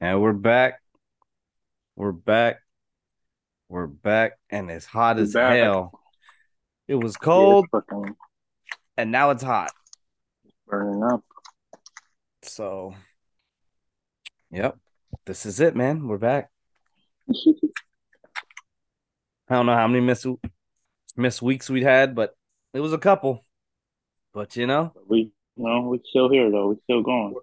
And we're back. We're back. We're back. And it's hot We're as back. hell. It was cold it's fucking and now it's hot. burning up. So, yep. This is it, man. We're back. I don't know how many miss miss weeks we'd had, but it was a couple. But you know, we, you know, we're still here though. We're still going.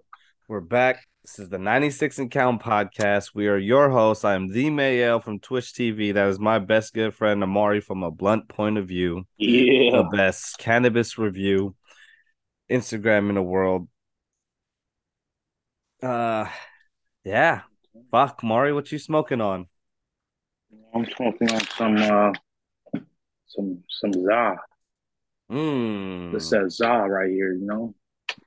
We're back. This is the 96 and Count podcast. We are your hosts. I am the Mayel from Twitch TV. That is my best good friend Amari from a blunt point of view. Yeah. the best cannabis review Instagram in the world. Uh yeah. Fuck, Mari, what you smoking on? I'm smoking on some uh some some za. Mm. This says za right here, you know.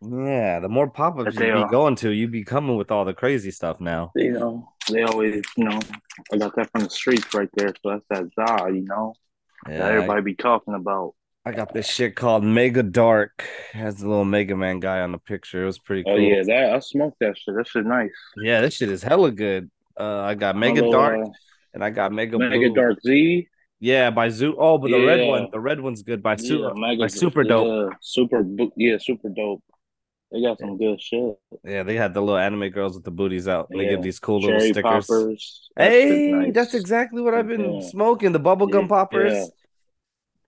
Yeah, the more pop-ups you be are. going to, you be coming with all the crazy stuff now. You know, they always, you know, I got that from the streets right there. So that's that za, you know. Yeah, that everybody be talking about. I, I got this shit called Mega Dark. Has the little Mega Man guy on the picture. It was pretty cool. Oh yeah, that I smoked that shit. That shit nice. Yeah, this shit is hella good. Uh, I got Mega Although, Dark uh, and I got Mega Mega Blue. Dark Z. Yeah, by Zoo. Oh, but the red one, the red one's good by Super. yeah, Mega by Super dope. Yeah, super bo- yeah, super dope. They got some good shit. Yeah, they had the little anime girls with the booties out. They Yeah. give these cool little stickers. poppers. That shit's Hey, nice. that's exactly what I've been Yeah. smoking. The bubblegum Yeah, poppers. yeah.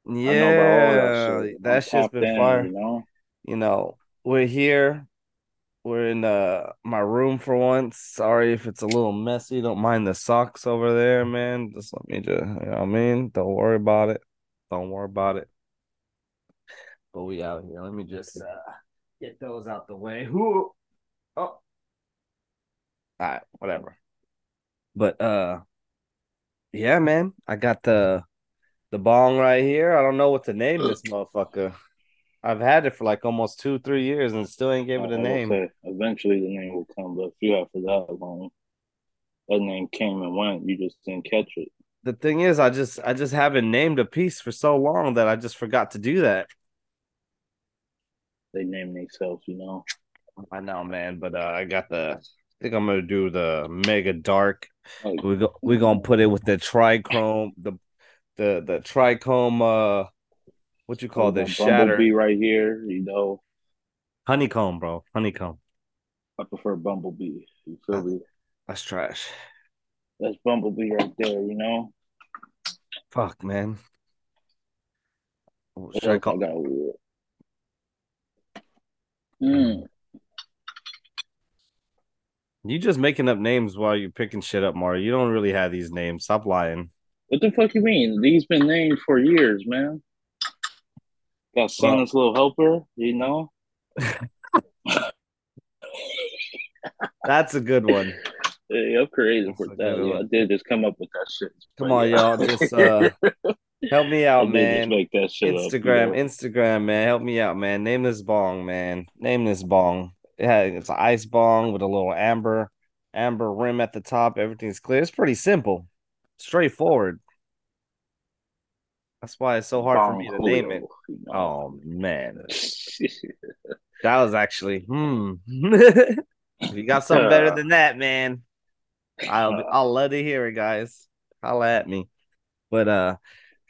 Yeah, I know about all that shit. that I'm been in, fire. You know, You know, we're here. We're in uh my room for once. Sorry if it's a little messy. Don't mind the socks over there, man. Just let me just, you know what I mean? Don't worry about it. Don't worry about it. But we out here. Let me just uh get those out the way. Who oh all right, whatever. But uh yeah, man. I got the the bong right here. I don't know what to name this motherfucker. I've had it for like almost two, three years and still ain't gave it a name. say, eventually the name will come, but if you have for that long, that name came and went. You just didn't catch it. The thing is, I just I just haven't named a piece for so long that I just forgot to do that. They name themselves, you know. I know, man, but uh, I got the. I think I'm gonna do the mega dark. Like, We go, we gonna put it with the trichrome, the the the trichome. Uh, what you call this? Shatter Bumblebee right here, you know. honeycomb, bro. Honeycomb. I prefer Bumblebee. You feel me? That's trash. That's Bumblebee right there, you know. Fuck, man. Should I call? Mm. You just making up names while you're picking shit up, Mario. You don't really have these names. Stop lying. What the fuck you mean? These been named for years, man. Got Santa's little helper, you know. That's a good one. Yeah, I'm for That's a that. Yeah. I did just come up with that shit. Come on, y'all. Just uh help me out, man. make that shit Instagram, up. you know? Instagram, man. Help me out, man. Name this bong, man. Name this bong. Yeah, it's an ice bong with a little amber, amber rim at the top. Everything's clear. It's pretty simple, straightforward. That's why it's so hard for me to name it. Julio, you know? Oh man, that was actually hmm. if you got something better than that, man, I'll I'll let it hear it, guys. Holla at me. But uh,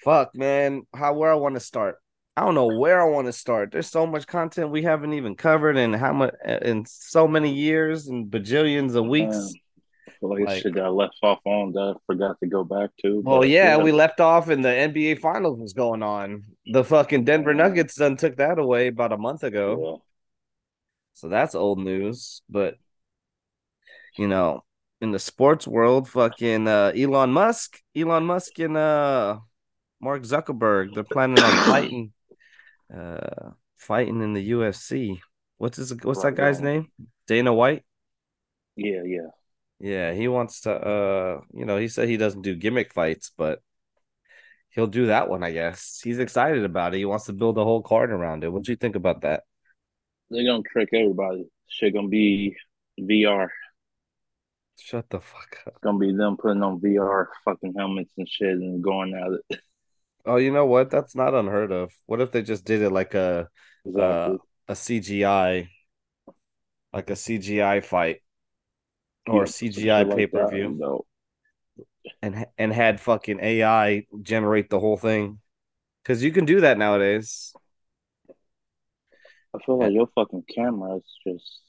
fuck, man, how where I want to start? I don't know where I want to start. There's so much content we haven't even covered, and how much in so many years and bajillions of weeks. Man, like, Like- shit got left off on that I forgot to go back to. Well, but yeah, we left off and the NBA Finals was going on. The fucking Denver Nuggets done took that away about a month ago. yeah. So that's old news. But you know, in the sports world, fucking uh, Elon Musk, Elon Musk and uh, Mark Zuckerberg, they're planning on fighting, uh, fighting in the UFC. What's his? What's that guy's on. name? Dana White. yeah, yeah. Yeah, he wants to. Uh, you know, he said he doesn't do gimmick fights, but he'll do that one. I guess he's excited about it. He wants to build a whole card around it. What do you think about that? They're gonna trick everybody. Shit gonna be VR. Shut the fuck up. It's gonna be them putting on VR fucking helmets and shit and going at it. Oh, you know what? That's not unheard of. What if they just did it like a Exactly. a CGI, like a CGI fight, or Yeah, CGI like pay per view, and and had fucking AI generate the whole thing. Because you can do that nowadays. I feel like your fucking camera is just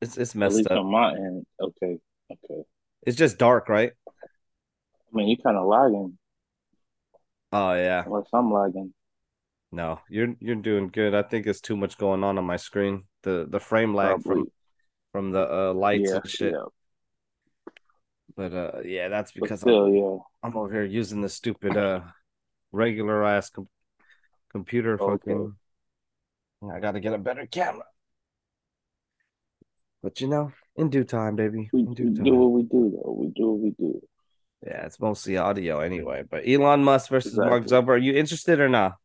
It's it's messed up. on my end. Okay, okay. It's just dark, right? I mean, you kind of lagging, Oh yeah. unless I'm lagging. No, you're you're doing good. I think it's too much going on on my screen. The the frame lag Probably. from from the uh, lights Yeah, and shit. yeah. But uh, yeah, that's because I'm, yeah. I'm over here using the stupid uh regular ass com- computer Okay. fucking. I got to get a better camera. But you know, in due time, baby. We, we do what we do, though. We do what we do. Yeah, it's mostly audio anyway. But Elon Musk versus Mark Zuckerberg, are you interested or not?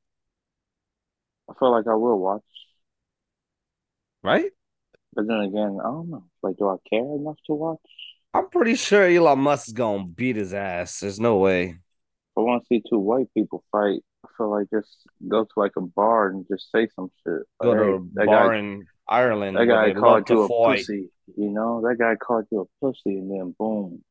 I feel like I will watch, Right? but then again, I don't know. Like, do I care enough to watch? I'm pretty sure Elon Musk is gonna beat his ass. There's no way. If I want to see two white people fight, I feel like just go to like a bar and just say some shit. Go to a that bar guy, in Ireland that guy called you a fight. pussy. You know, that guy called you a pussy, and then boom.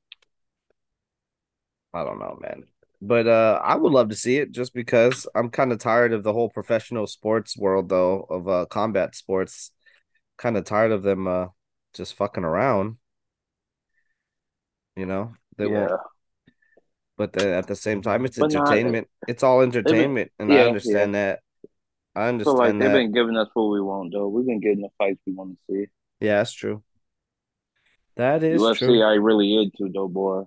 I don't know, man. But uh I would love to see it just because I'm kind of tired of the whole professional sports world though, of uh combat sports. Kind of tired of them uh just fucking around. You know? They yeah, won't but then at the same time it's but not. entertainment. It's all They've been, entertainment and I yeah, yeah. understand that. I I feel like understand they've been giving us what we want, though. We've been getting the fights we want to see. Yeah, that's true. That is UFC, true. I really into though, boy.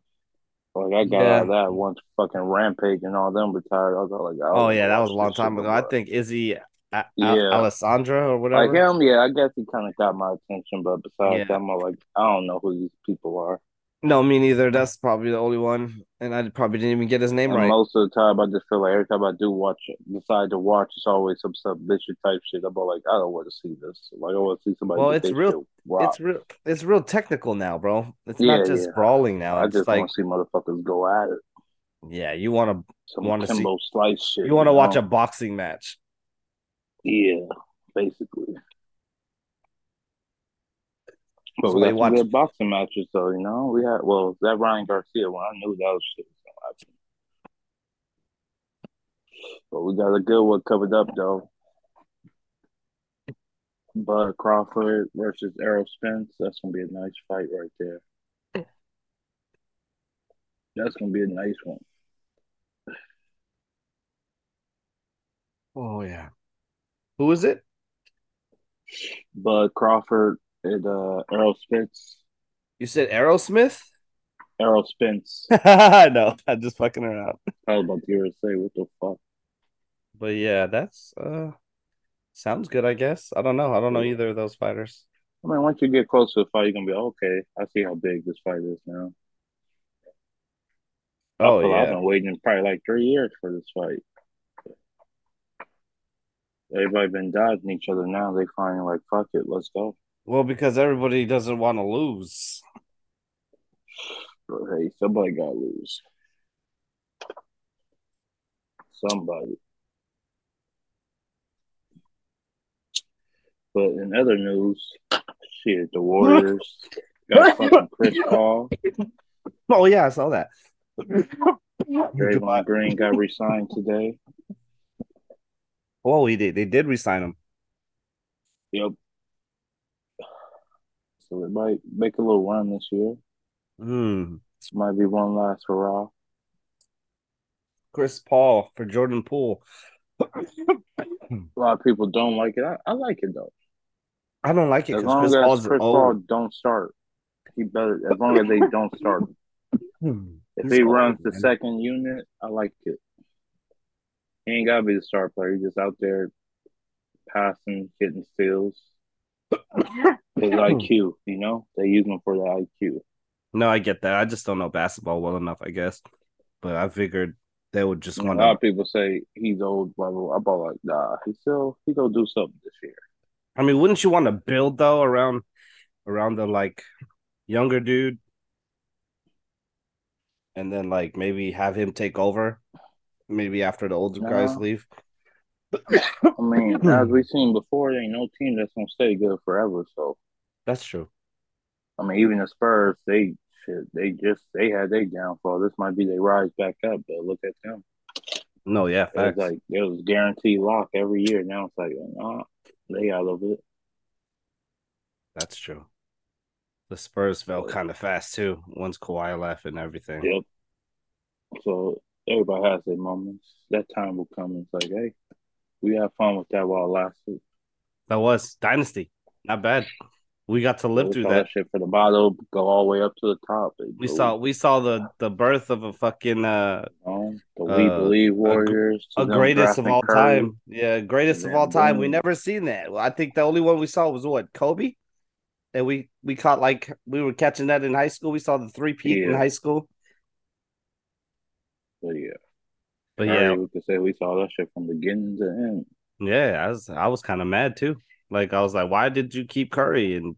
Like I got out of that once fucking Rampage and all them retired. I was like, I Oh yeah, that was a long time ago. I think Izzy A- Yeah, Alessandra or like whatever. him, yeah. I guess he kind of got my attention, but besides Yeah. that, I'm like, I don't know who these people are. No, me neither. That's probably the only one. And I probably didn't even get his name And right. most of the time, I just feel like every time I do watch, decide to watch, it's always some submission type shit. I'm like, I don't want to see this. Like, I want to see somebody Well, it's real rocked. it's real it's real technical now, bro. It's Yeah, not just yeah. brawling now. I just like want to see motherfuckers go at it. yeah, you want to want to see Slice shit. you want to watch know? a boxing match. Yeah, basically. But So we they got some watch good boxing matches, though. You know, we had well that Ryan Garcia one. I knew that was shit was gonna happen. But we got a good one covered up though. Bud Crawford versus Errol Spence. That's gonna be a nice fight right there. That's gonna be a nice one. Oh yeah. Who is it? Bud Crawford and uh, Errol Spence. You said Aerosmith? Errol Spence. no, I'm just fucking around. I was about to say, "What the fuck?" But yeah, that's uh sounds good, I guess. I don't know. I don't know either of those fighters. I mean, once you get close to the fight, you're gonna be okay. I see how big this fight is now. Oh like I've been waiting probably like three years for this fight. Everybody been dodging each other now. They finally like, fuck it, let's go. Well, because everybody doesn't want to lose. Hey, somebody got to lose. Somebody. But in other news, shit, the Warriors got fucking Chris Paul. Oh yeah, I saw that. Draymond Green got re-signed today. Oh, he did. They did resign him. Yep. So it might make a little run this year. This might be one last hurrah. Chris Paul for Jordan Poole. A lot of people don't like it. I, I like it though. I don't like it As because long Chris as Paul's Chris Paul old. don't start, he better. As long as they don't start, Hmm. if he runs the second unit, I like it. He ain't gotta be the star player. He's just out there passing, getting steals. His IQ, you know, they use him for the IQ. No, I get that. I just don't know basketball well enough, I guess. But I figured they would just want a lot of people say he's old, blah blah. blah. I'm like, nah, he still he gonna do something this year. I mean, wouldn't you want to build though around around the like younger dude, and then like maybe have him take over, maybe after the older guys leave. I mean, hmm. as we've seen before, there ain't no team that's gonna stay good forever. So That's true. I mean, even the Spurs, they shit, they just they had their downfall. This might be their rise back up, but look at them. No, yeah, It was like it was guaranteed lock every year. Now it's like, nah, they out of it. That's true. The Spurs fell kind of fast too once Kawhi left and everything. Yep. So everybody has their moments. That time will come. It's like, hey, we had fun with that while it lasted. That was Dynasty. Not bad. We got to live we through saw that. shit for the bottle, go all the way up to the top. We goes, saw we saw the the birth of a fucking uh you know, the We uh, Believe Warriors, to a greatest of all Curry. time. Yeah, greatest of all time. We never seen that. I think the only one we saw was what Kobe. And we we caught like we were catching that in high school. We saw the three peat in high school. But yeah, But yeah, we could say we saw that shit from beginning to end. yeah, I was I was kind of mad too. Like I was like, why did you keep Curry and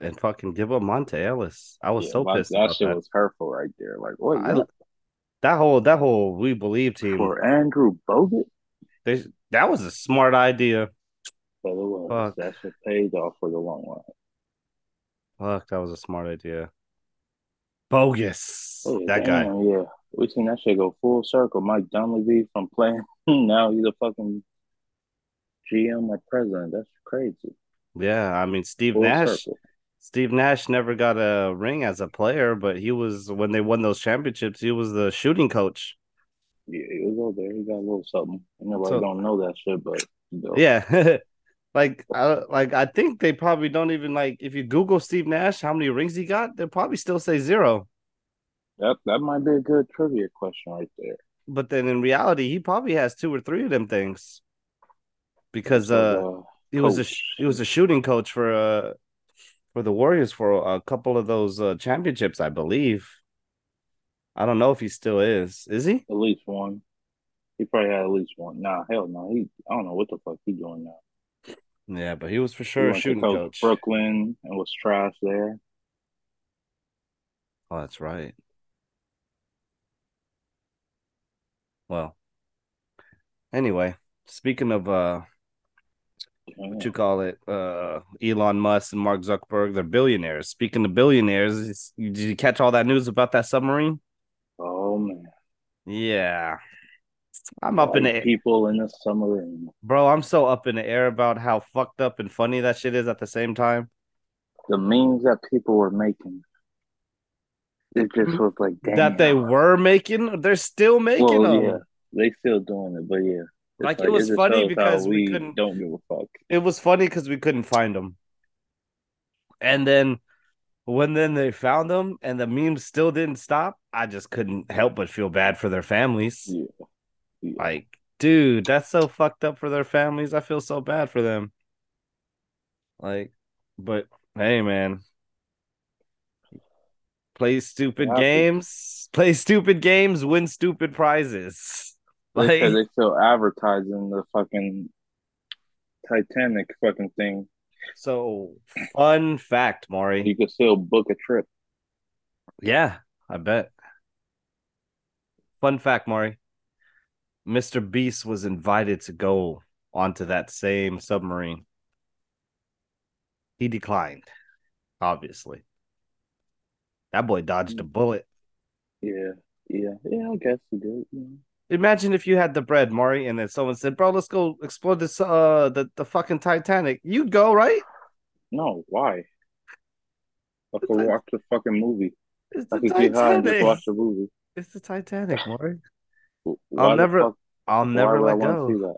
and fucking give up Monta Ellis? I was Yeah, so pissed that about shit that. was hurtful right there. Like, what? I- That whole that whole we believe team. for Andrew Bogut? They, that was a smart idea. But it was. Fuck. That shit paid off for the long run. Fuck, that was a smart idea. Bogus. Oh, that guy. Yeah, we seen that shit go full circle. Mike Dunleavy from playing now he's a fucking GM or president. That's crazy. Yeah, I mean Steve Full Nash. circle. Steve Nash never got a ring as a player, but he was when they won those championships. He was the shooting coach. Yeah, he was over there. He got a little something. Nobody So- don't know that shit, but you know, Yeah, like I like I think they probably don't even like if you Google Steve Nash, how many rings he got, they'll probably still say zero. That that might be a good trivia question right there. But then in reality, he probably has two or three of them things because uh he was a he was a shooting coach for uh for the Warriors for a couple of those uh, championships, I believe. I don't know if he still is. Is he? at least one. He probably had at least one. Nah, hell no. He I don't know what the fuck he doing now. Yeah, but he was for sure a went to shooting coach coach. Brooklyn and was trash there. Oh, that's right. Well, anyway, speaking of uh what you call it, uh Elon Musk and Mark Zuckerberg, they're billionaires. Speaking of billionaires, did you catch all that news about that submarine? Oh man. Yeah. I'm up in the people in the submarine. bro, I'm so up in the air about how fucked up and funny that shit is at the same time. The memes that people were making. It just mm-hmm. was like damn. That they were making, they're still making well, them. yeah, they still doing it, but yeah. It's Like, it was just funny because we we couldn't- don't give a fuck. it was funny because we couldn't find them. And then when then they found them and the memes still didn't stop, I just couldn't help but feel bad for their families. Yeah. yeah. Like, dude, that's so fucked up for their families. I feel so bad for them. Like, but hey, man. Play stupid Yeah, games, play stupid games, win stupid prizes. Like, they still advertising the fucking Titanic fucking thing. so fun fact, Maury. You could still book a trip. Yeah, I bet. Fun fact, Maury. Mr. Beast was invited to go onto that same submarine. He declined, obviously. That boy dodged a bullet. Yeah, yeah, yeah. I guess he did. Yeah. Imagine if you had the bread, Maury, and then someone said, Bro, let's go explore this uh the, the fucking Titanic. You'd go, right? No, why? I could watch the fucking movie. It's I the could get high and just Titanic. watch the movie. It's the Titanic, Maury. I'll never fuck- I'll never let go.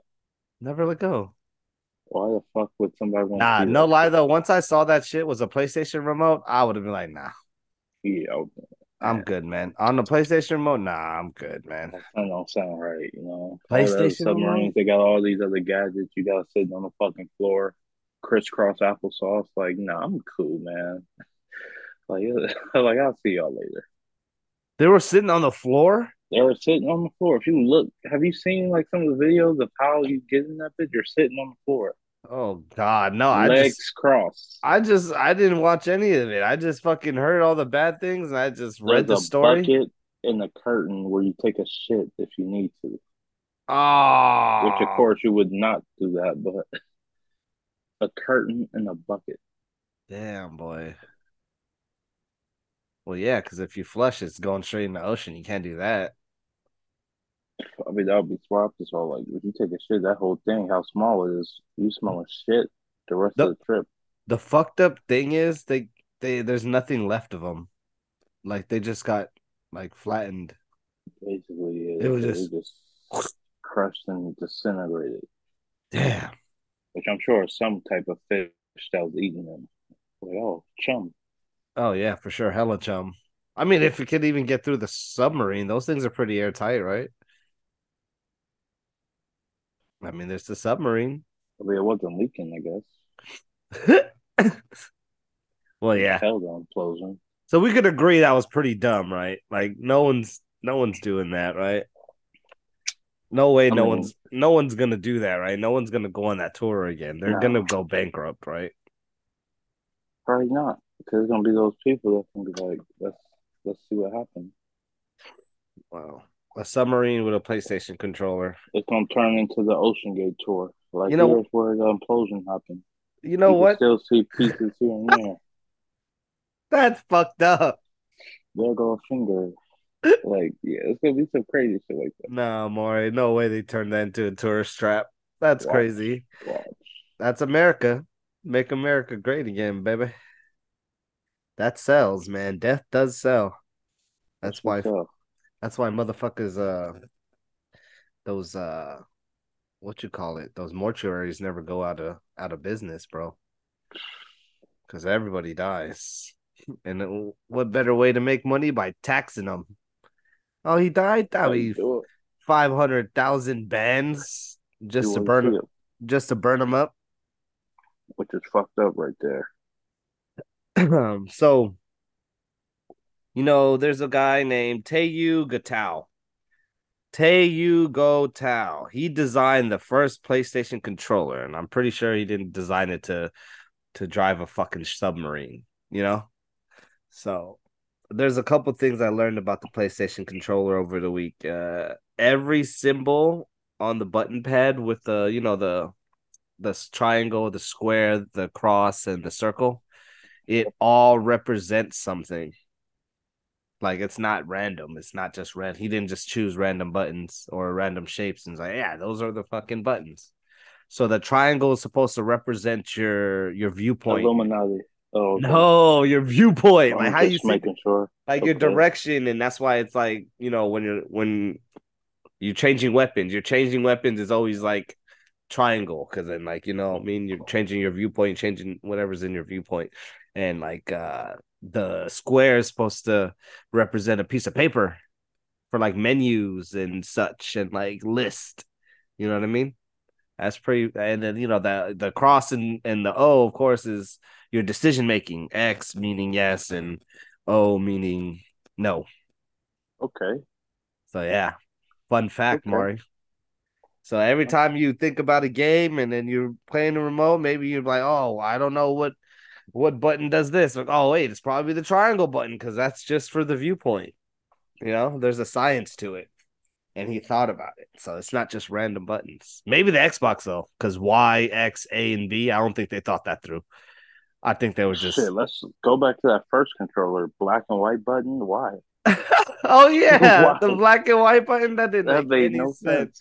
Never let go. Why the fuck would somebody want Nah, no that? lie though. Once I saw that shit was a PlayStation remote, I would have been like, nah, Yeah, I'm good, man. On the PlayStation remote, nah, I'm good, man. that don't sound right, you know. PlayStation submarines, remote? they got all these other gadgets. You got sitting on the fucking floor, crisscross applesauce. Like, nah, I'm cool, man. Like, like I'll see y'all later. They were sitting on the floor. They were sitting on the floor. If you look, have you seen like some of the videos of how you get in that bitch? You're sitting on the floor, Oh God, no! I legs just, crossed. I just, I didn't watch any of it. I just fucking heard all the bad things, and I just read There's the story. bucket and a curtain where you take a shit if you need to. Oh, Which of course you would not do that, but a curtain and a bucket. damn boy. Well, yeah, because if you flush, it's going straight in the ocean. You can't do that. I mean, that would be swapped as well. Like, if you take a shit, that whole thing, how small it is, you smelling shit the rest The of the trip. the fucked up thing is they they there's nothing left of them. Like they just got like flattened. Basically, It was just- just crushed and disintegrated. Damn. Which I'm sure is some type of fish that was eating them. Like, oh, chum. Oh yeah, for sure. Hella chum. I mean, if it could even get through the submarine, those things are pretty airtight, right? I mean, there's the submarine. I mean, it wasn't leaking, I guess. well, yeah. Hell, the implosion. So we could agree that was pretty dumb, right? Like no one's no one's doing that, right? No way, I no mean- one's no one's gonna do that, right? No one's gonna go on that tour again. They're No. gonna go bankrupt, right? Probably not. Because there's gonna be those people that can be like, let's let's see what happens. Wow. A submarine with a PlayStation controller. It's gonna turn into the OceanGate tour. Like You know- here's where the implosion happened. You know you what? Still see pieces here and there. That's fucked up. There go a finger. Like, yeah, it's gonna be some crazy shit like that. No, Maury. No way they turned that into a tourist trap. That's Watch. crazy. Watch. That's America. Make America great again, baby. That sells, man. Death does sell. That's why what's up. That's why motherfuckers uh those uh what you call it, those mortuaries never go out of out of business, bro. Cuz everybody dies. And it- what better way to make money by taxing them? Oh, he died. That'll you be do 500,000 bands just to burn it, just to burn them up. which is fucked up right there. Um, so you know, there's a guy named Teiyu Goto. Teiyu Goto. He designed the first PlayStation controller, and I'm pretty sure he didn't design it to to drive a fucking submarine, you know? So there's a couple things I learned about the PlayStation controller over the week. Uh every symbol on the button pad with the, you know, the the triangle, the square, the cross, and the circle, it all represents something. Like it's not random. It's not just red. He didn't just choose random buttons or random shapes and it's like, yeah, those are the fucking buttons. So the triangle is supposed to represent your your viewpoint. Illuminati. Oh, okay. No, your viewpoint, I'm like how you see, making sure. like your direction, and that's why it's like you know when you're when you're changing weapons, you're changing weapons is always like triangle because then like you know I mean you're changing your viewpoint, changing whatever's in your viewpoint, and like uh the square is supposed to represent a piece of paper for like menus and such and like list. You know what I mean? That's pretty. And then you know the the cross and and the O, of course, is your decision making. X meaning yes, and O meaning no. Okay. So yeah, fun fact, Okay. Maury. So every uh-huh. time you think about a game and then you're playing the remote, maybe you're like, oh, I don't know what what button does this. Like, oh wait, it's probably the triangle button because that's just for the viewpoint. You know, there's a science to it. And he thought about it. So it's not just random buttons. Maybe the Xbox though, because Y, X, A, and B. I don't think they thought that through. I think they were just Shit, let's go back to that first controller, black and white button. Why? Oh yeah, Why? the black and white button that didn't That make made any no sense. sense.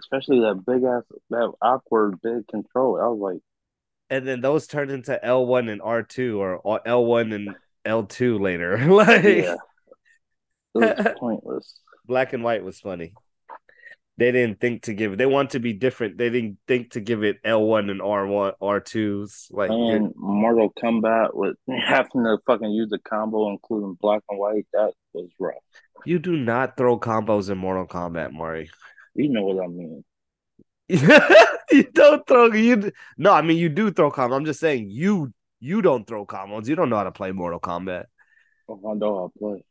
Especially that big ass, that awkward big controller. I was like, and then those turned into L1 and R2 or L1 and L2 later. like yeah, it pointless. black and white was funny. They didn't think to give it. They want to be different. They didn't think to give it L1 and R1 R2s. Like And Mortal Kombat with having to fucking use the combo, including black and white, that was rough. you do not throw combos in Mortal Kombat, Maury. You know what I mean? You don't throw you. No, I mean you do throw combos. I'm just saying you you don't throw combos. You don't know how to play Mortal Kombat, Oh, I know how to play.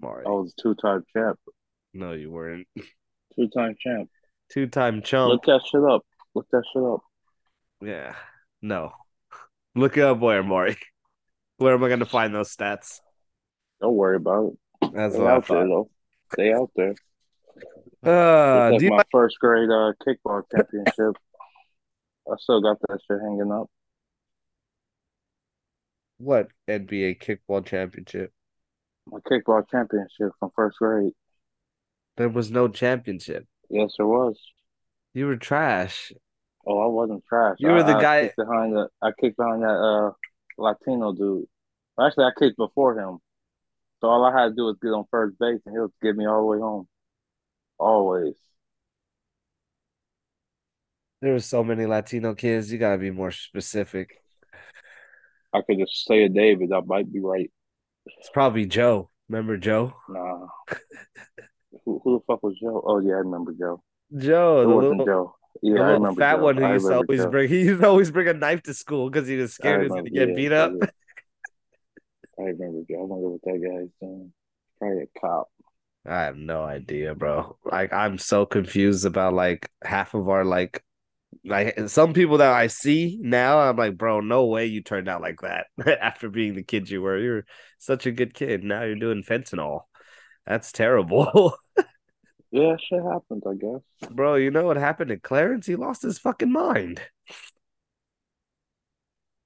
Maury. I was two time champ. No, you weren't. Two time champ. Two time chump. Look that shit up. Look that shit up. Yeah. No. Look up where, Maury. Where am I gonna find those stats? Don't worry about it. That's They what I out there thought. though. They out there. Uh, It's like do you my first grade uh, kickball championship. I still got that shit hanging up. what NBA kickball championship? My kickball championship from first grade. There was no championship. Yes, there was. You were trash. Oh, I wasn't trash. You were the I guy. kicked behind the. I kicked behind that uh Latino dude. Actually, I kicked before him. So all I had to do was get on first base, and he'll get me all the way home. Always. There were so many Latino kids. You gotta be more specific. I could just say a David. I might be right. It's probably Joe. Remember Joe? Nah. who, who the fuck was Joe? Oh yeah, I remember Joe. Joe, It the wasn't little, Joe. the Yeah, I remember fat Joe. one who I used to always Joe. bring. He used to always bring a knife to school because he was scared he was gonna get Yeah, beat up. yeah. I remember Joe. I wonder what that guy's doing. Probably a cop. I have no idea, bro. Like I'm so confused about like half of our like like some people that I see now, I'm like, bro, no way you turned out like that after being the kid you were. You're such a good kid. Now you're doing fentanyl. That's terrible. Yeah, shit happens. I guess. bro, you know what happened to Clarence? He lost his fucking mind.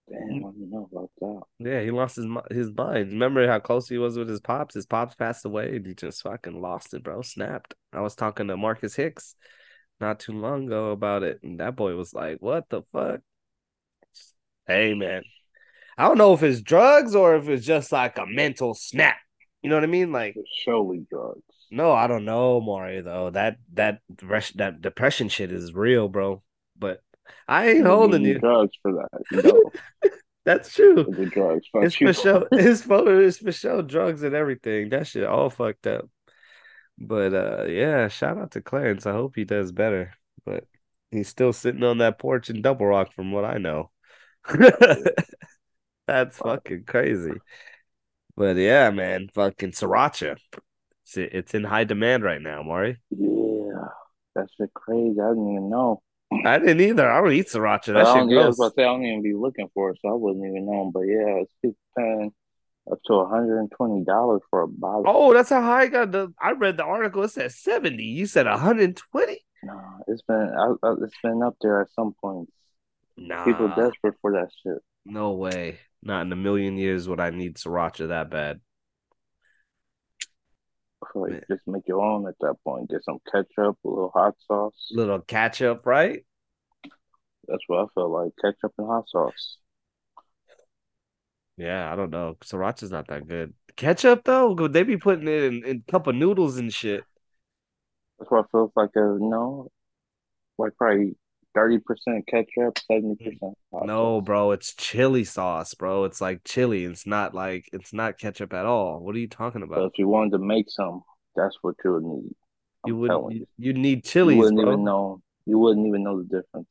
Damn, mm. I didn't know about that. Yeah, he lost his his mind. Remember how close he was with his pops? His pops passed away and he just fucking lost it, bro. Snapped. I was talking to Marcus Hicks not too long ago about it, and that boy was like, "What the fuck?" Hey, man, I don't know if it's drugs or if it's just like a mental snap. You know what I mean? Like, It's surely drugs. no, I don't know, Maury. Though that that that depression shit is real, bro. But I ain't holding you. drugs for that. You know, That's true. the drugs. Fuck It's you. for sure. It's for it's for sure. Drugs and everything. That shit all fucked up. But uh, yeah. Shout out to Clarence. I hope he does better. But he's still sitting on that porch in Double Rock, from what I know. That's fucking crazy. But yeah, man, fucking sriracha. It's it's in high demand right now, Maury. Yeah, that's shit crazy. I didn't even know. I didn't either. I don't eat sriracha. That I was gross. about to say I don't even be looking for it, so I wouldn't even know. But yeah, it's paying up to $120 for a bottle. Oh, that's how high I got the. I read the article. It said seventy. You said one hundred and twenty. Nah, it's been I, I, it's been up there at some points. Nah, People desperate for that shit. no way. Not in a million years would I need sriracha that bad. Like Man. just make your own at that point. Get some ketchup, a little hot sauce. Little ketchup, right? That's what I feel like. Ketchup and hot sauce. Yeah, I don't know. Sriracha's not that good. Ketchup though, Could they be putting it in, in cup of noodles and shit. That's what I feel like a you know, like probably thirty percent ketchup, seventy percent No, bro, it's chili sauce, bro. It's like chili. It's not like it's not ketchup at all. What are you talking So about? if you wanted to make some, that's what you would need. I'm You wouldn't. You, you. need You wouldn't bro. even know. You wouldn't even know the difference.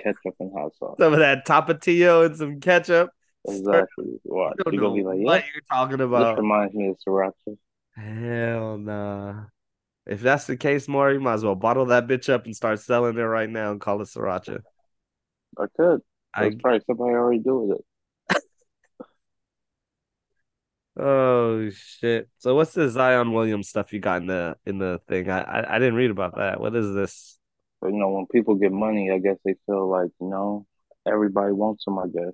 Ketchup and hot sauce. Some of that tapatio and some ketchup. Exactly. Watch. You're gonna be like, what yeah, you're talking about. this reminds me of sriracha. Hell nah. If that's the case, more, you might as well bottle that bitch up and start selling it right now and call it sriracha. I could. I probably somebody already doing it. oh shit. So what's the Zion Williams stuff you got in the in the thing? I, I I didn't read about that. What is this? But you know, when people get money, I guess they feel like, you know, everybody wants them, I guess.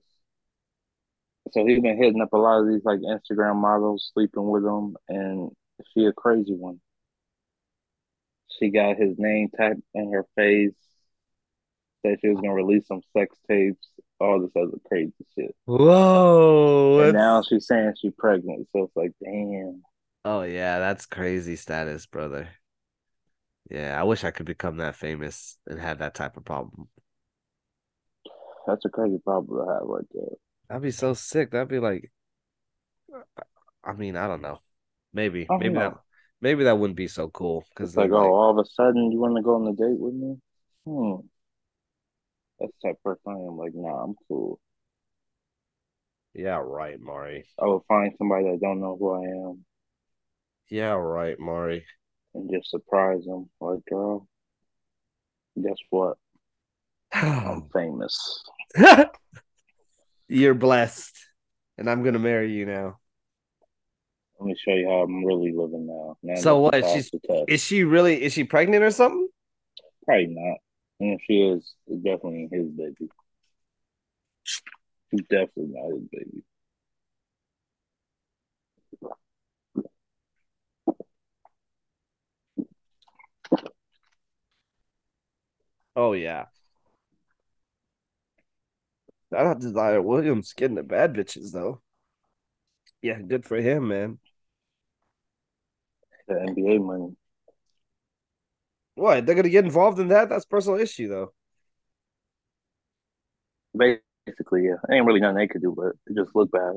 So he's been hitting up a lot of these like Instagram models, sleeping with them, and she a crazy one. She got his name tapped in her face, said she was gonna release some sex tapes, all this other crazy shit. Whoa. And now she's saying she's pregnant. So it's like, damn. Oh yeah, that's crazy status, brother. Yeah, I wish I could become that famous and have that type of problem. That's a crazy problem to have right there. That'd be so sick. That'd be like, I mean, I don't know. Maybe, I maybe that, know. Maybe that wouldn't be so cool because It's like, oh, all of a sudden you want to go on a date with me? Hmm. That's the type of person I am. Like, nah, I'm cool. yeah, right, Mari. I will find somebody that don't know who I am Yeah, right, Mari. and just surprise them. Like, girl, guess what? I'm famous. You're blessed, and I'm gonna marry you now. Let me show you how I'm really living now. now So what? She's is she really? Is she pregnant or something? Probably not. And if she is, it's definitely his baby. She's definitely not his baby. Oh yeah. Shout out to Zion Williams getting the bad bitches though. Yeah, good for him, man. The NBA money. What? They're gonna get involved in that? That's personal issue though. Basically, yeah. Ain't really nothing they could do, but it just look bad.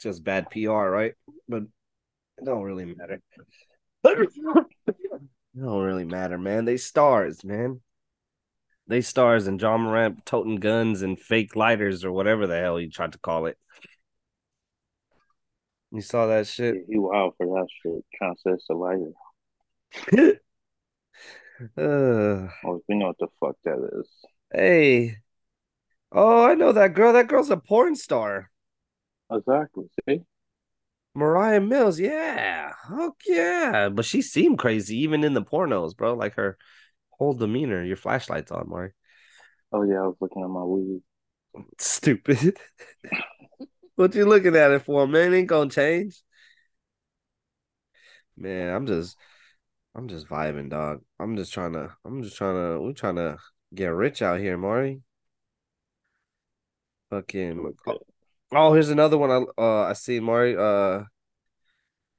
Just bad PR, right? But it don't really matter. it don't really matter, man. They stars, man. They stars and Ja Morant toting guns and fake lighters or whatever the hell he tried to call it. You saw that shit? He wild for that shit. Trying to say it's a lighter. uh, Or we know what the fuck that is. hey. Oh, I know that girl. That girl's a porn star. Exactly. See? Moriah Mills, yeah. Fuck yeah. But she seemed crazy even in the pornos, bro. Like her whole demeanor. Your flashlight's on, Mari. Oh yeah, I was looking at my weed. Stupid. what you looking at it for, man? Ain't gonna change. Man, I'm just I'm just vibing, dog. I'm just trying to I'm just trying to we're trying to get rich out here, Mari. Fucking Okay. Oh, here's another one I uh I see Mari. Uh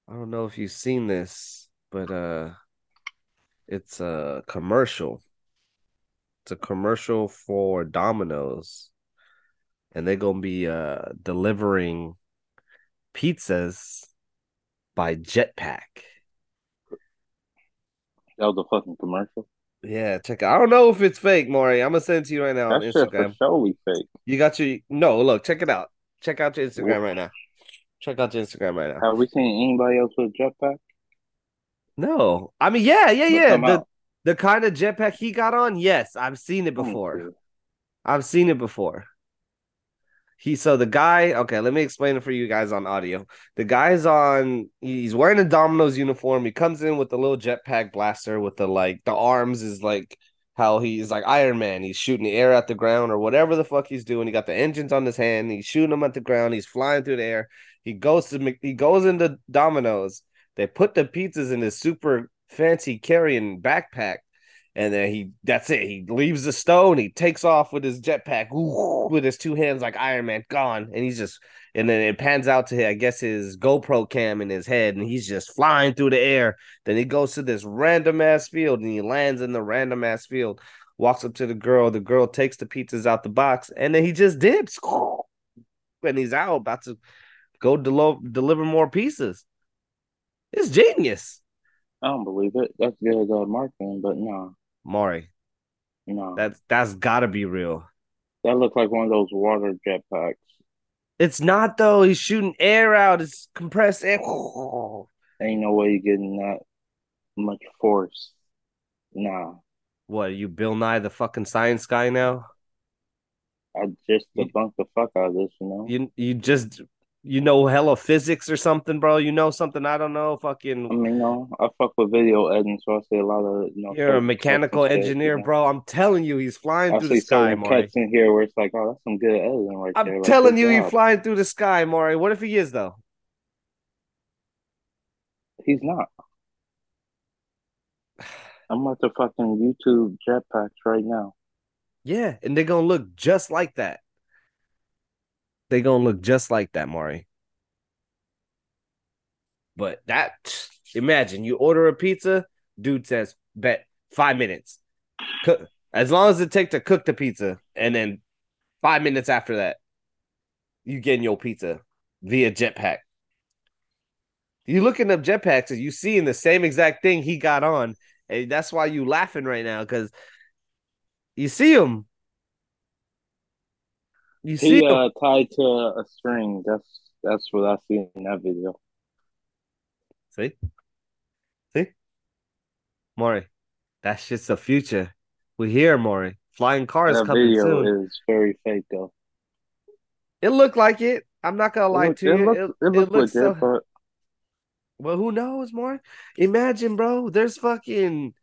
I don't know if you've seen this, but uh it's a commercial. It's a commercial for Domino's. And they're gonna be uh delivering pizzas by jetpack. That was a fucking commercial. Yeah, check it. I don't know if it's fake, Maury. I'm gonna send it to you right now on That shit for Instagram. surely fake. You got your no, look, check it out. Check out your Instagram right now. Check out your Instagram right now. Have we seen anybody else with a jetpack? No. I mean, yeah, yeah, yeah. The out. the kind of jetpack he got on, yes, I've seen it before. I've seen it before. He so the guy, okay, let me explain it for you guys on audio. The guy's on he's wearing a Domino's uniform. He comes in with a little jetpack blaster with the like the arms is like how he's like Iron Man. He's shooting the air at the ground or whatever the fuck he's doing. He got the engines on his hand. He's shooting them at the ground. He's flying through the air. He goes to he goes into Domino's. They put the pizzas in his super fancy carrying backpack. And then he that's it. He leaves the stone, he takes off with his jetpack with his two hands like Iron Man, gone. And he's just and then it pans out to I guess his GoPro cam in his head, and he's just flying through the air. Then he goes to this random ass field and he lands in the random ass field, walks up to the girl. The girl takes the pizzas out the box, and then he just dips. And he's out about to go delo- deliver more pieces. It's genius. I don't believe it. That's good uh, marketing, but no, Maury, no. that's that's gotta be real. That looked like one of those water jetpacks. It's not though. He's shooting air out. It's compressed air. Ain't no way you're getting that much force. Nah. What are you, Bill Nye, the fucking science guy now? I just debunked the fuck out of this, you know? You you just you know hella physics or something, bro. You know something I don't know. Fucking. I mean, no, I fuck with video editing, so I see a lot of, you know. you're a mechanical shit, engineer, know? bro. I'm telling you, he's flying I through the sky, Maury. cuts in here where it's like, oh, that's some good editing right there. I'm telling you, he's flying through the sky, Maury. What if he is though? He's not. I'm about to fucking YouTube jetpacks right now. Yeah, and they're gonna look just like that. They're gonna look just like that, Maury. But that imagine you order a pizza, dude says, bet five minutes. Cook as long as it take to cook the pizza, and then five minutes after that, you getting your pizza via jetpack. You looking up jetpacks and you seeing the same exact thing he got on, and that's why you laughing right now because you see him. You see He uh tied to a string. That's that's what I see in that video. See? See? Maury, that's just the future. We hear Maury. Flying cars That coming video soon. is very fake though. It looked like it. I'm not gonna lie look- to it you. It, it it looked looks legit, so. but Well, who knows, Maury? Imagine, bro. There's fucking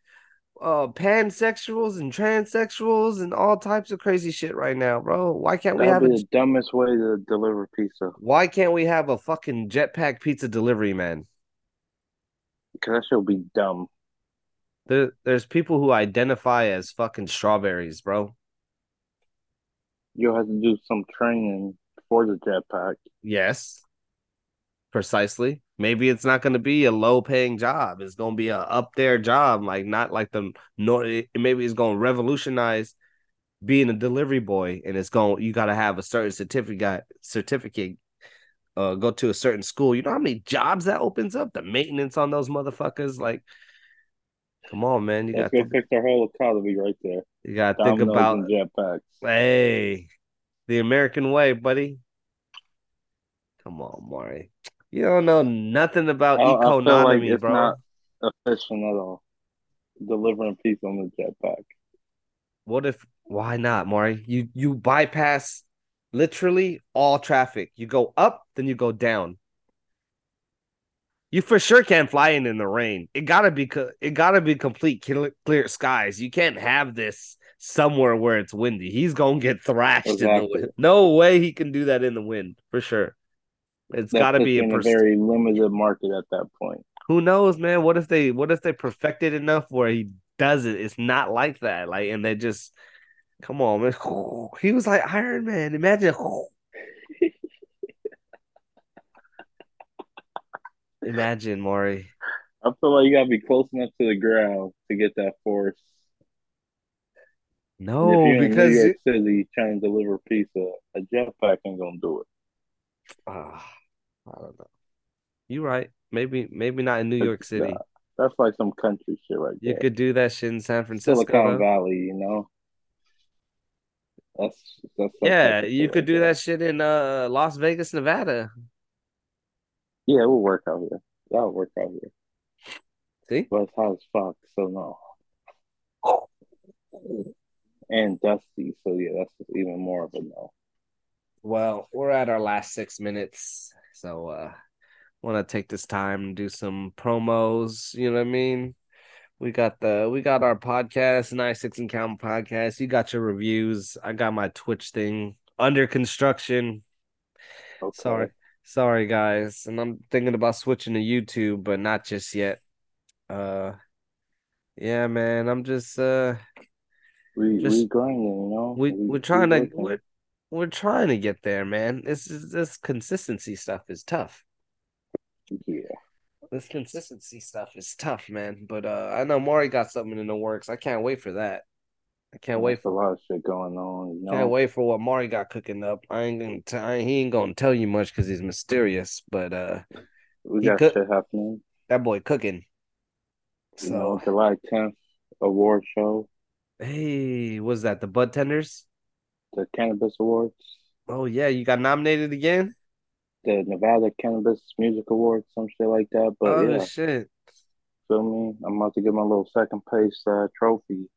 uh pansexuals and transsexuals and all types of crazy shit right now, bro. Why can't we That'd have be a the dumbest way to deliver pizza why can't we have a fucking jetpack pizza delivery man? because that should be dumb. There, there's people who identify as fucking strawberries, bro. You'll have to do some training for the jetpack. Yes. Precisely. Maybe it's not going to be a low paying job. It's going to be a up there job, like not like the nor. Maybe it's going to revolutionize being a delivery boy, and it's going. You got to have a certain certificate. Certificate. Uh, go to a certain school. You know how many jobs that opens up? The maintenance on those motherfuckers. Like, come on, man. You got gonna fix our whole economy right there. you got to think about. jetpacks. Hey, the American way, buddy. Come on, Maury. You don't know nothing about I- like economy, it's bro. not- Efficient at all. Delivering pizza on the jetpack. What if why not, Maury? You you bypass literally all traffic. You go up, then you go down. You for sure can't fly in in the rain. It gotta be co- it gotta be complete clear, clear skies. You can't have this somewhere where it's windy. He's gonna get thrashed in the wind. No way he can do that in the wind for sure. It's That gotta be a in a very limited market at that point. who knows, man? What if they what if they perfect it enough where he does it? It's not like that. Like, and they just come on, man. He was like Iron Man. Imagine. Imagine, Maury. I feel like you gotta be close enough to the ground to get that force. No, in New because York City trying to deliver pizza, a jetpack ain't gonna do it. Ah, I don't know. You're right. Maybe, maybe not in New York City. That's like some country shit right You could do that shit in San Francisco. Silicon. Valley, you know. That's that's Yeah, you could right do there. that shit in uh Las Vegas, Nevada. Yeah, it will work out here. That'll work out here. See? But it's hot as fuck, so no. And dusty, so yeah, that's even more of a no. Well, we're at our last six minutes, so uh want to take this time and do some promos. You know what I mean? We got the we got our podcast, nine six and count podcast. You got your reviews. I got my Twitch thing under construction. Okay. Sorry, sorry guys, and I'm thinking about switching to YouTube, but not just yet. Uh, yeah, man, I'm just uh, We Just- we grinding, you know. we we're trying to we're, we're trying to get there, man. This is this consistency stuff is tough. yeah. This consistency stuff is tough, man. But uh, I know Mari got something in the works. I can't wait for that. I can't wait for a lot of shit going on, you know. can't wait for what Mari got cooking up. I ain't gonna t- I, he ain't gonna tell you much because he's mysterious. But uh, We got could- shit happening. that boy cooking. You know, So July 10th award show, hey, was that the Bud Tenders? The Cannabis Awards, Oh yeah, you got nominated again. the Nevada Cannabis Music Awards, some shit like that. But oh yeah, shit! feel me? I'm about to get my little second place uh, trophy.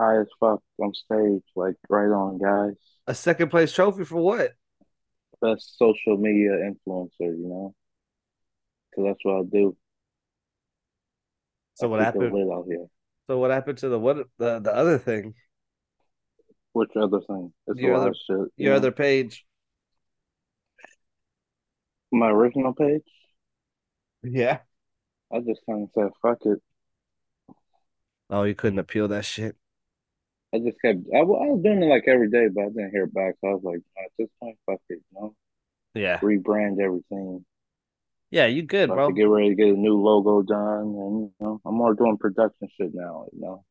High as fuck on stage, like right on, guys. A second place trophy for what? Best social media influencer, you know? Because that's what I do. So I what happened? out here. So what happened to the what the the other thing? Which other thing? It's Your other- shit. you Your know? other page? My original page, Yeah. I just kind of said, fuck it. Oh, you couldn't appeal that shit. I just kept, I, I was doing it like every day, but I didn't hear back. So I was like, at this point, fuck it, you know? Yeah. Rebrand everything. Yeah, you good, bro. get ready to get a new logo done. And, you know, I'm more doing production shit now, you know?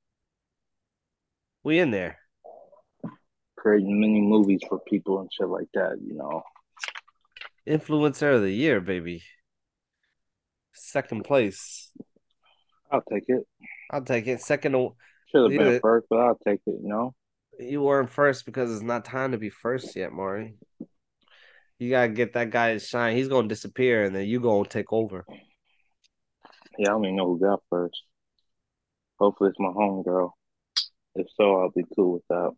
We in there. Creating many movies for people and shit like that, you know? Influencer of the year, baby. Second place. I'll take it. I'll take it. Second, Should have been first, but I'll take it, you know? you weren't first because it's not time to be first yet, Maury. You gotta get that guy his shine. He's gonna disappear, and then you gonna take over. Yeah, I don't even know who got first. Hopefully it's my homegirl. If so, I'll be cool with that.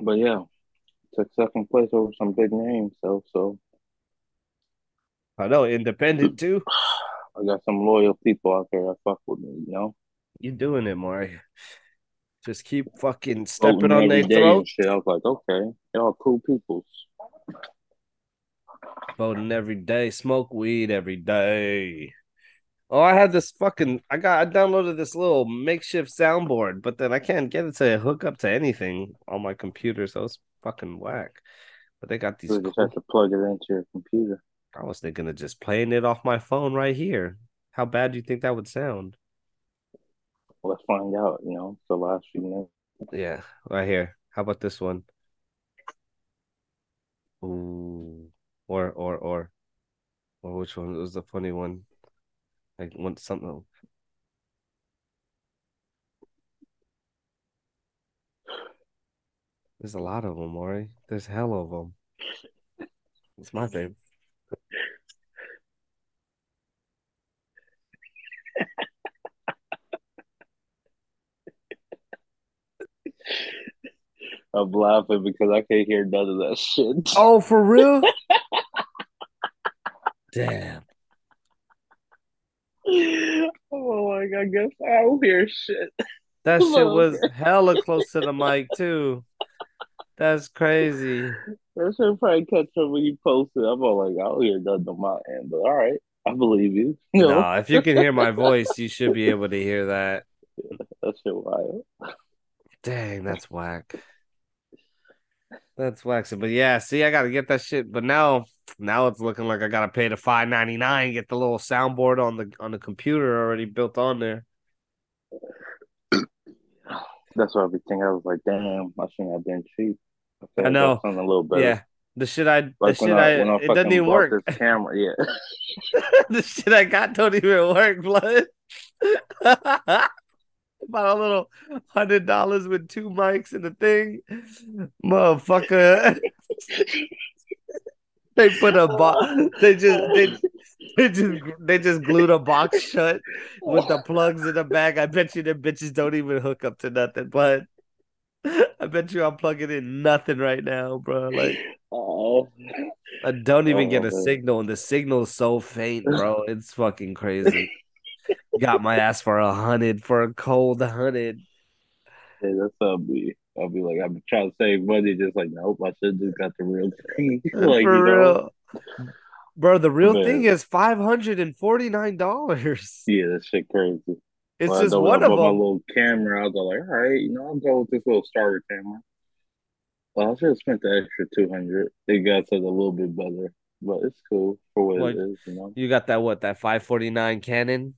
But yeah, took second place over some big names, so so I know, independent too. I got some loyal people out there that fuck with me, you know. You doing it, Maury. Just keep fucking Voting stepping on their throat. shit. I was like, okay, y'all cool people. Voting every day, smoke weed every day. Oh, I had this fucking I got I downloaded this little makeshift soundboard, but then I can't get it to hook up to anything on my computer, so it's fucking whack. But they got these You just cool, have to plug it into your computer. I was thinking of just playing it off my phone right here. How bad do you think that would sound? Let's find out, you know, the last few minutes. Yeah, right here. How about this one? Ooh. Or or or or which one was the funny one? Like want something. There's a lot of them, Maury. There's hell of them. It's my favorite. I'm laughing because I can't hear none of that shit. Oh, for real? Damn. Oh my god, I guess I don't hear shit. That shit was hella close to the mic too. That's crazy. That should probably catch up when you post it. I'm all like, I don't hear nothing on my end, but all right, I believe you. You know, if you can hear my voice, you should be able to hear that. that shit wild. Dang, that's whack. That's waxy. But yeah, see, I gotta get that shit. But now now it's looking like I gotta pay the five ninety nine, get the little soundboard on the on the computer already built on there. That's what I be thinking. I was like, damn, I shouldn't have been cheap. I, I know. Something a little better. Yeah. The shit I the Like shit I, I, I it doesn't even work. this camera, yeah. the shit I got don't even work, blood. About a little hundred dollars with two mics and a thing, motherfucker. they put a box. They just they they just they just glued a box shut with the plugs in the back. I bet you the bitches don't even hook up to nothing, but I bet you I'm plugging in nothing right now, bro. Like Oh, I don't even get Oh, a man. signal, and the signal is so faint, bro. It's fucking crazy. Got my ass for a hundred for a cold hundred. yeah, that's how I'll be. I'll be like, I'm trying to save money, just like, nope, I should have just got the real thing. like, for you know, real, bro. The real Man. thing is five hundred and forty nine dollars. yeah, that shit crazy. It's Well, just one of bought my little camera. I'll go like, all right, you know, I'll go with this little starter camera. Well, I should have spent the extra two hundred. It got to a little bit better, but it's cool for what Like, it is, you know. You got that what? That five forty nine Canon.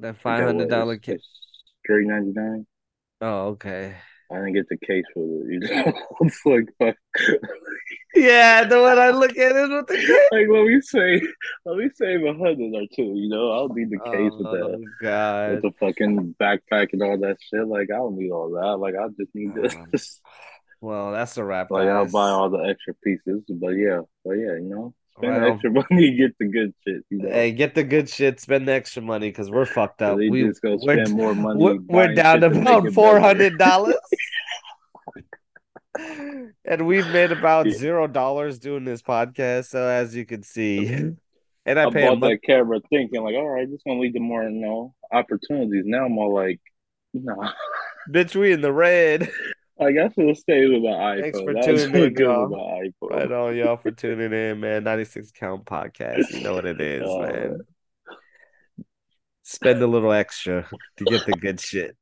That five hundred dollar Canon. Three ninety nine. Oh, okay. I didn't get the case with it. You know, it's like, fuck. Yeah, the one I look at it with the case. like let me say, let me save a hundred or two. You know, I'll need the case with that. Oh God. with the fucking backpack and all that shit. Like I don't need all that. Like I just need this. Um, Well, that's a wrap. like I'll buy all the extra pieces. But yeah, but yeah, you know, spend extra money, get the good shit. You know, Hey, get the good shit. Spend the extra money because we're fucked up. We just go we're, spend more money. we're, we're down to about four hundred dollars, and we've made about Yeah. zero dollars doing this podcast. So as you can see, and I I bought that camera thinking like, all right, this gonna lead to more, you know, opportunities. Now I'm all like, nah. Bitch, we in the red. I should have stayed with my iPhone. Thanks for That tuning in, y'all. with my iPhone. Right on, y'all, for tuning in, man. 96 Count Podcast. You know what it is, Oh, man. Spend a little extra to get the good shit.